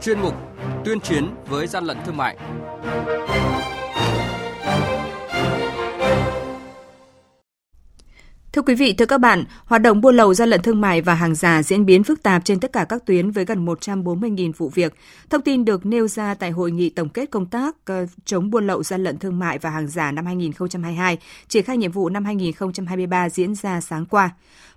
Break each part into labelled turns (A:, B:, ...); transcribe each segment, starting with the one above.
A: chuyên mục Tuyên chiến với gian lận thương mại.
B: Thưa quý vị, thưa các bạn, hoạt động buôn lậu gian lận thương mại và hàng giả diễn biến phức tạp trên tất cả các tuyến với gần 140.000 vụ việc. Thông tin được nêu ra tại hội nghị tổng kết công tác ờ, chống buôn lậu gian lận thương mại và hàng giả năm 2022, triển khai nhiệm vụ năm 2023 diễn ra sáng qua.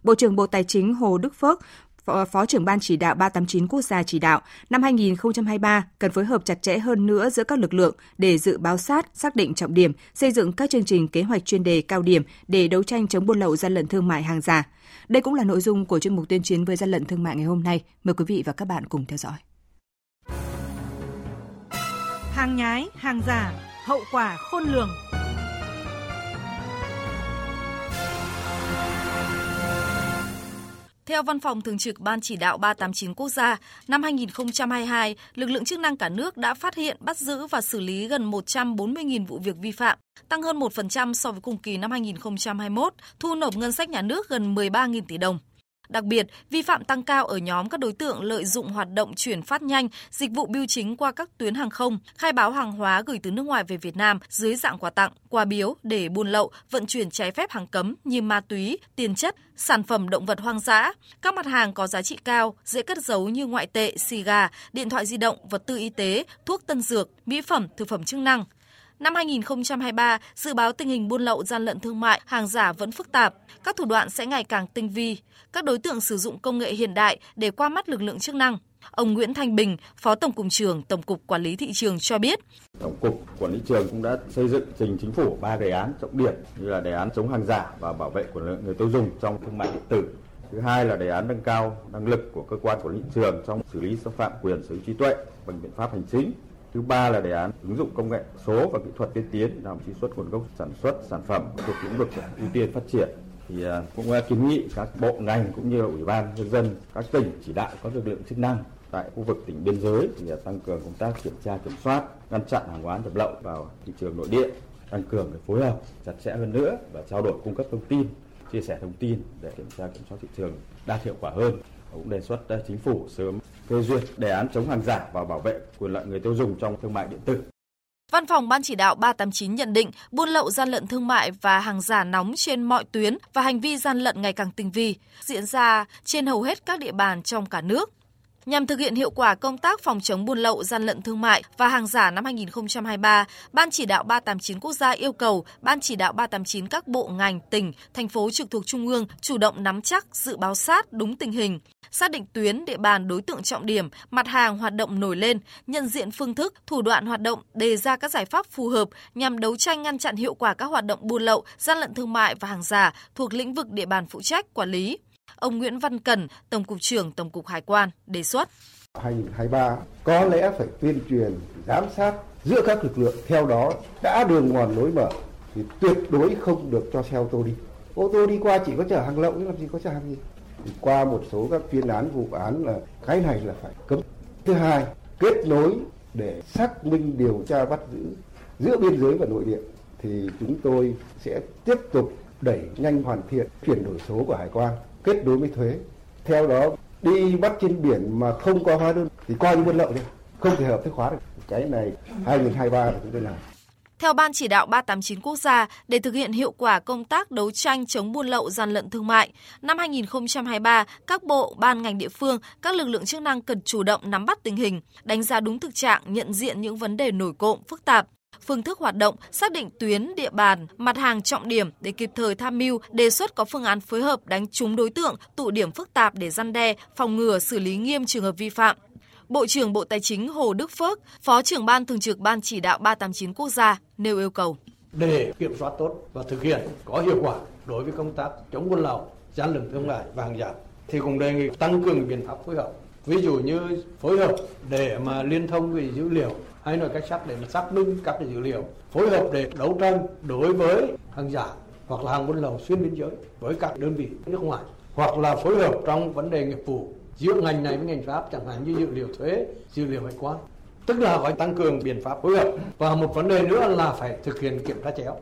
B: Bộ trưởng Bộ Tài chính Hồ Đức Phước Phó trưởng Ban chỉ đạo 389 quốc gia chỉ đạo, năm 2023 cần phối hợp chặt chẽ hơn nữa giữa các lực lượng để dự báo sát, xác định trọng điểm, xây dựng các chương trình kế hoạch chuyên đề cao điểm để đấu tranh chống buôn lậu gian lận thương mại hàng giả. Đây cũng là nội dung của chuyên mục tuyên chiến với gian lận thương mại ngày hôm nay. Mời quý vị và các bạn cùng theo dõi.
C: Hàng nhái, hàng giả, hậu quả khôn lường. Theo Văn phòng Thường trực Ban Chỉ đạo 389 Quốc gia, năm 2022, lực lượng chức năng cả nước đã phát hiện, bắt giữ và xử lý gần 140.000 vụ việc vi phạm, tăng hơn 1% so với cùng kỳ năm 2021, thu nộp ngân sách nhà nước gần 13.000 tỷ đồng. Đặc biệt, vi phạm tăng cao ở nhóm các đối tượng lợi dụng hoạt động chuyển phát nhanh, dịch vụ bưu chính qua các tuyến hàng không, khai báo hàng hóa gửi từ nước ngoài về Việt Nam dưới dạng quà tặng, quà biếu để buôn lậu, vận chuyển trái phép hàng cấm như ma túy, tiền chất, sản phẩm động vật hoang dã, các mặt hàng có giá trị cao, dễ cất giấu như ngoại tệ, xì gà, điện thoại di động, vật tư y tế, thuốc tân dược, mỹ phẩm, thực phẩm chức năng. Năm 2023, dự báo tình hình buôn lậu gian lận thương mại, hàng giả vẫn phức tạp, các thủ đoạn sẽ ngày càng tinh vi. Các đối tượng sử dụng công nghệ hiện đại để qua mắt lực lượng chức năng. Ông Nguyễn Thanh Bình, Phó Tổng cục trưởng Tổng cục Quản lý thị trường cho biết.
D: Tổng cục Quản lý trường cũng đã xây dựng trình chính phủ ba đề án trọng điểm như là đề án chống hàng giả và bảo vệ quyền lợi người tiêu dùng trong thương mại điện tử. Thứ hai là đề án nâng cao năng lực của cơ quan quản lý thị trường trong xử lý xâm phạm quyền sở hữu trí tuệ bằng biện pháp hành chính Thứ ba là đề án ứng dụng công nghệ số và kỹ thuật tiên tiến làm truy xuất nguồn gốc sản xuất, sản phẩm thuộc lĩnh vực ưu tiên phát triển. Thì à, cũng à, kiến nghị các bộ ngành cũng như ủy ban nhân dân các tỉnh chỉ đạo các lực lượng chức năng tại khu vực tỉnh biên giới thì à, tăng cường công tác kiểm tra, kiểm soát, ngăn chặn hàng hóa nhập lậu vào thị trường nội địa, tăng cường để phối hợp chặt chẽ hơn nữa và trao đổi cung cấp thông tin, chia sẻ thông tin để kiểm tra, kiểm soát thị trường đạt hiệu quả hơn cũng đề xuất ờ, chính phủ sớm phê duyệt đề án chống hàng giả và bảo vệ quyền lợi người tiêu dùng trong thương mại điện tử.
C: Văn phòng Ban chỉ đạo 389 nhận định buôn lậu gian lận thương mại và hàng giả nóng trên mọi tuyến và hành vi gian lận ngày càng tinh vi, diễn ra trên hầu hết các địa bàn trong cả nước. Nhằm thực hiện hiệu quả công tác phòng chống buôn lậu, gian lận thương mại và hàng giả năm 2023, Ban chỉ đạo 389 quốc gia yêu cầu Ban chỉ đạo 389 các bộ ngành, tỉnh, thành phố trực thuộc trung ương chủ động nắm chắc, dự báo sát đúng tình hình, xác định tuyến, địa bàn đối tượng trọng điểm, mặt hàng hoạt động nổi lên, nhận diện phương thức, thủ đoạn hoạt động, đề ra các giải pháp phù hợp nhằm đấu tranh ngăn chặn hiệu quả các hoạt động buôn lậu, gian lận thương mại và hàng giả thuộc lĩnh vực địa bàn phụ trách quản lý. Ông Nguyễn Văn Cần, Tổng cục trưởng Tổng cục Hải quan đề xuất.
E: 2023 có lẽ phải tuyên truyền, giám sát giữa các lực lượng theo đó đã đường mòn lối mở thì tuyệt đối không được cho xe ô tô đi. Ô tô đi qua chỉ có chở hàng lậu chứ làm gì có chở hàng gì. Thì qua một số các chuyên án vụ án là cái này là phải cấm. Thứ hai, kết nối để xác minh điều tra bắt giữ giữa biên giới và nội địa. Thì chúng tôi sẽ tiếp tục đẩy nhanh hoàn thiện chuyển đổi số của hải quan kết nối với thuế. Theo đó đi bắt trên biển mà không có hóa đơn thì coi như buôn lậu đi không thể hợp thức hóa được. Cái này 2023 là chúng tôi làm
C: theo Ban chỉ đạo 389 quốc gia, để thực hiện hiệu quả công tác đấu tranh chống buôn lậu gian lận thương mại, năm 2023, các bộ, ban ngành địa phương, các lực lượng chức năng cần chủ động nắm bắt tình hình, đánh giá đúng thực trạng, nhận diện những vấn đề nổi cộm, phức tạp, phương thức hoạt động, xác định tuyến, địa bàn, mặt hàng trọng điểm để kịp thời tham mưu, đề xuất có phương án phối hợp đánh trúng đối tượng, tụ điểm phức tạp để răn đe, phòng ngừa xử lý nghiêm trường hợp vi phạm. Bộ trưởng Bộ Tài chính Hồ Đức Phước, Phó trưởng ban thường trực Ban chỉ đạo 389 quốc gia nêu yêu cầu.
F: Để kiểm soát tốt và thực hiện có hiệu quả đối với công tác chống buôn lậu, gian lận thương mại và hàng giả thì cũng đề nghị tăng cường biện pháp phối hợp. Ví dụ như phối hợp để mà liên thông về dữ liệu hay nói cách khác để mà xác minh các cái dữ liệu phối hợp để đấu tranh đối với hàng giả hoặc là hàng buôn lậu xuyên biên giới với các đơn vị nước ngoài hoặc là phối hợp trong vấn đề nghiệp vụ giữa ngành này với ngành pháp chẳng hạn như dữ liệu thuế dữ liệu hải quan. Tức là phải tăng cường biện pháp phối hợp. Và một vấn đề nữa là phải thực hiện kiểm tra chéo.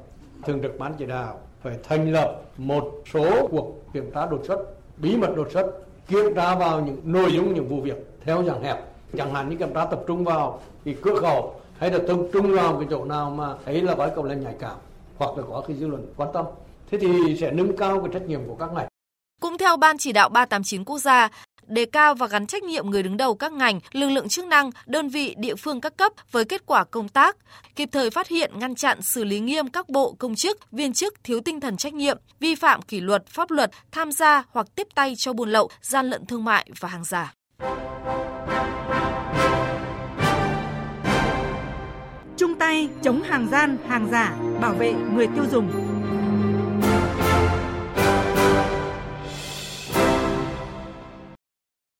F: Thường trực ban chỉ đạo phải thành lập một số cuộc kiểm tra đột xuất, bí mật đột xuất, kiểm tra vào những nội dung, những vụ việc theo dạng hẹp. Chẳng hạn như kiểm tra tập trung vào cái cửa khẩu hay là tập trung vào cái chỗ nào mà thấy là gói cầu lên nhạy cảm hoặc là có cái dư luận quan tâm. Thế thì sẽ nâng cao cái trách nhiệm của các ngành
C: cũng theo Ban chỉ đạo 389 quốc gia, đề cao và gắn trách nhiệm người đứng đầu các ngành, lực lượng chức năng, đơn vị, địa phương các cấp với kết quả công tác, kịp thời phát hiện, ngăn chặn, xử lý nghiêm các bộ, công chức, viên chức thiếu tinh thần trách nhiệm, vi phạm kỷ luật, pháp luật, tham gia hoặc tiếp tay cho buôn lậu, gian lận thương mại và hàng giả.
B: Chung tay chống hàng gian, hàng giả, bảo vệ người tiêu dùng.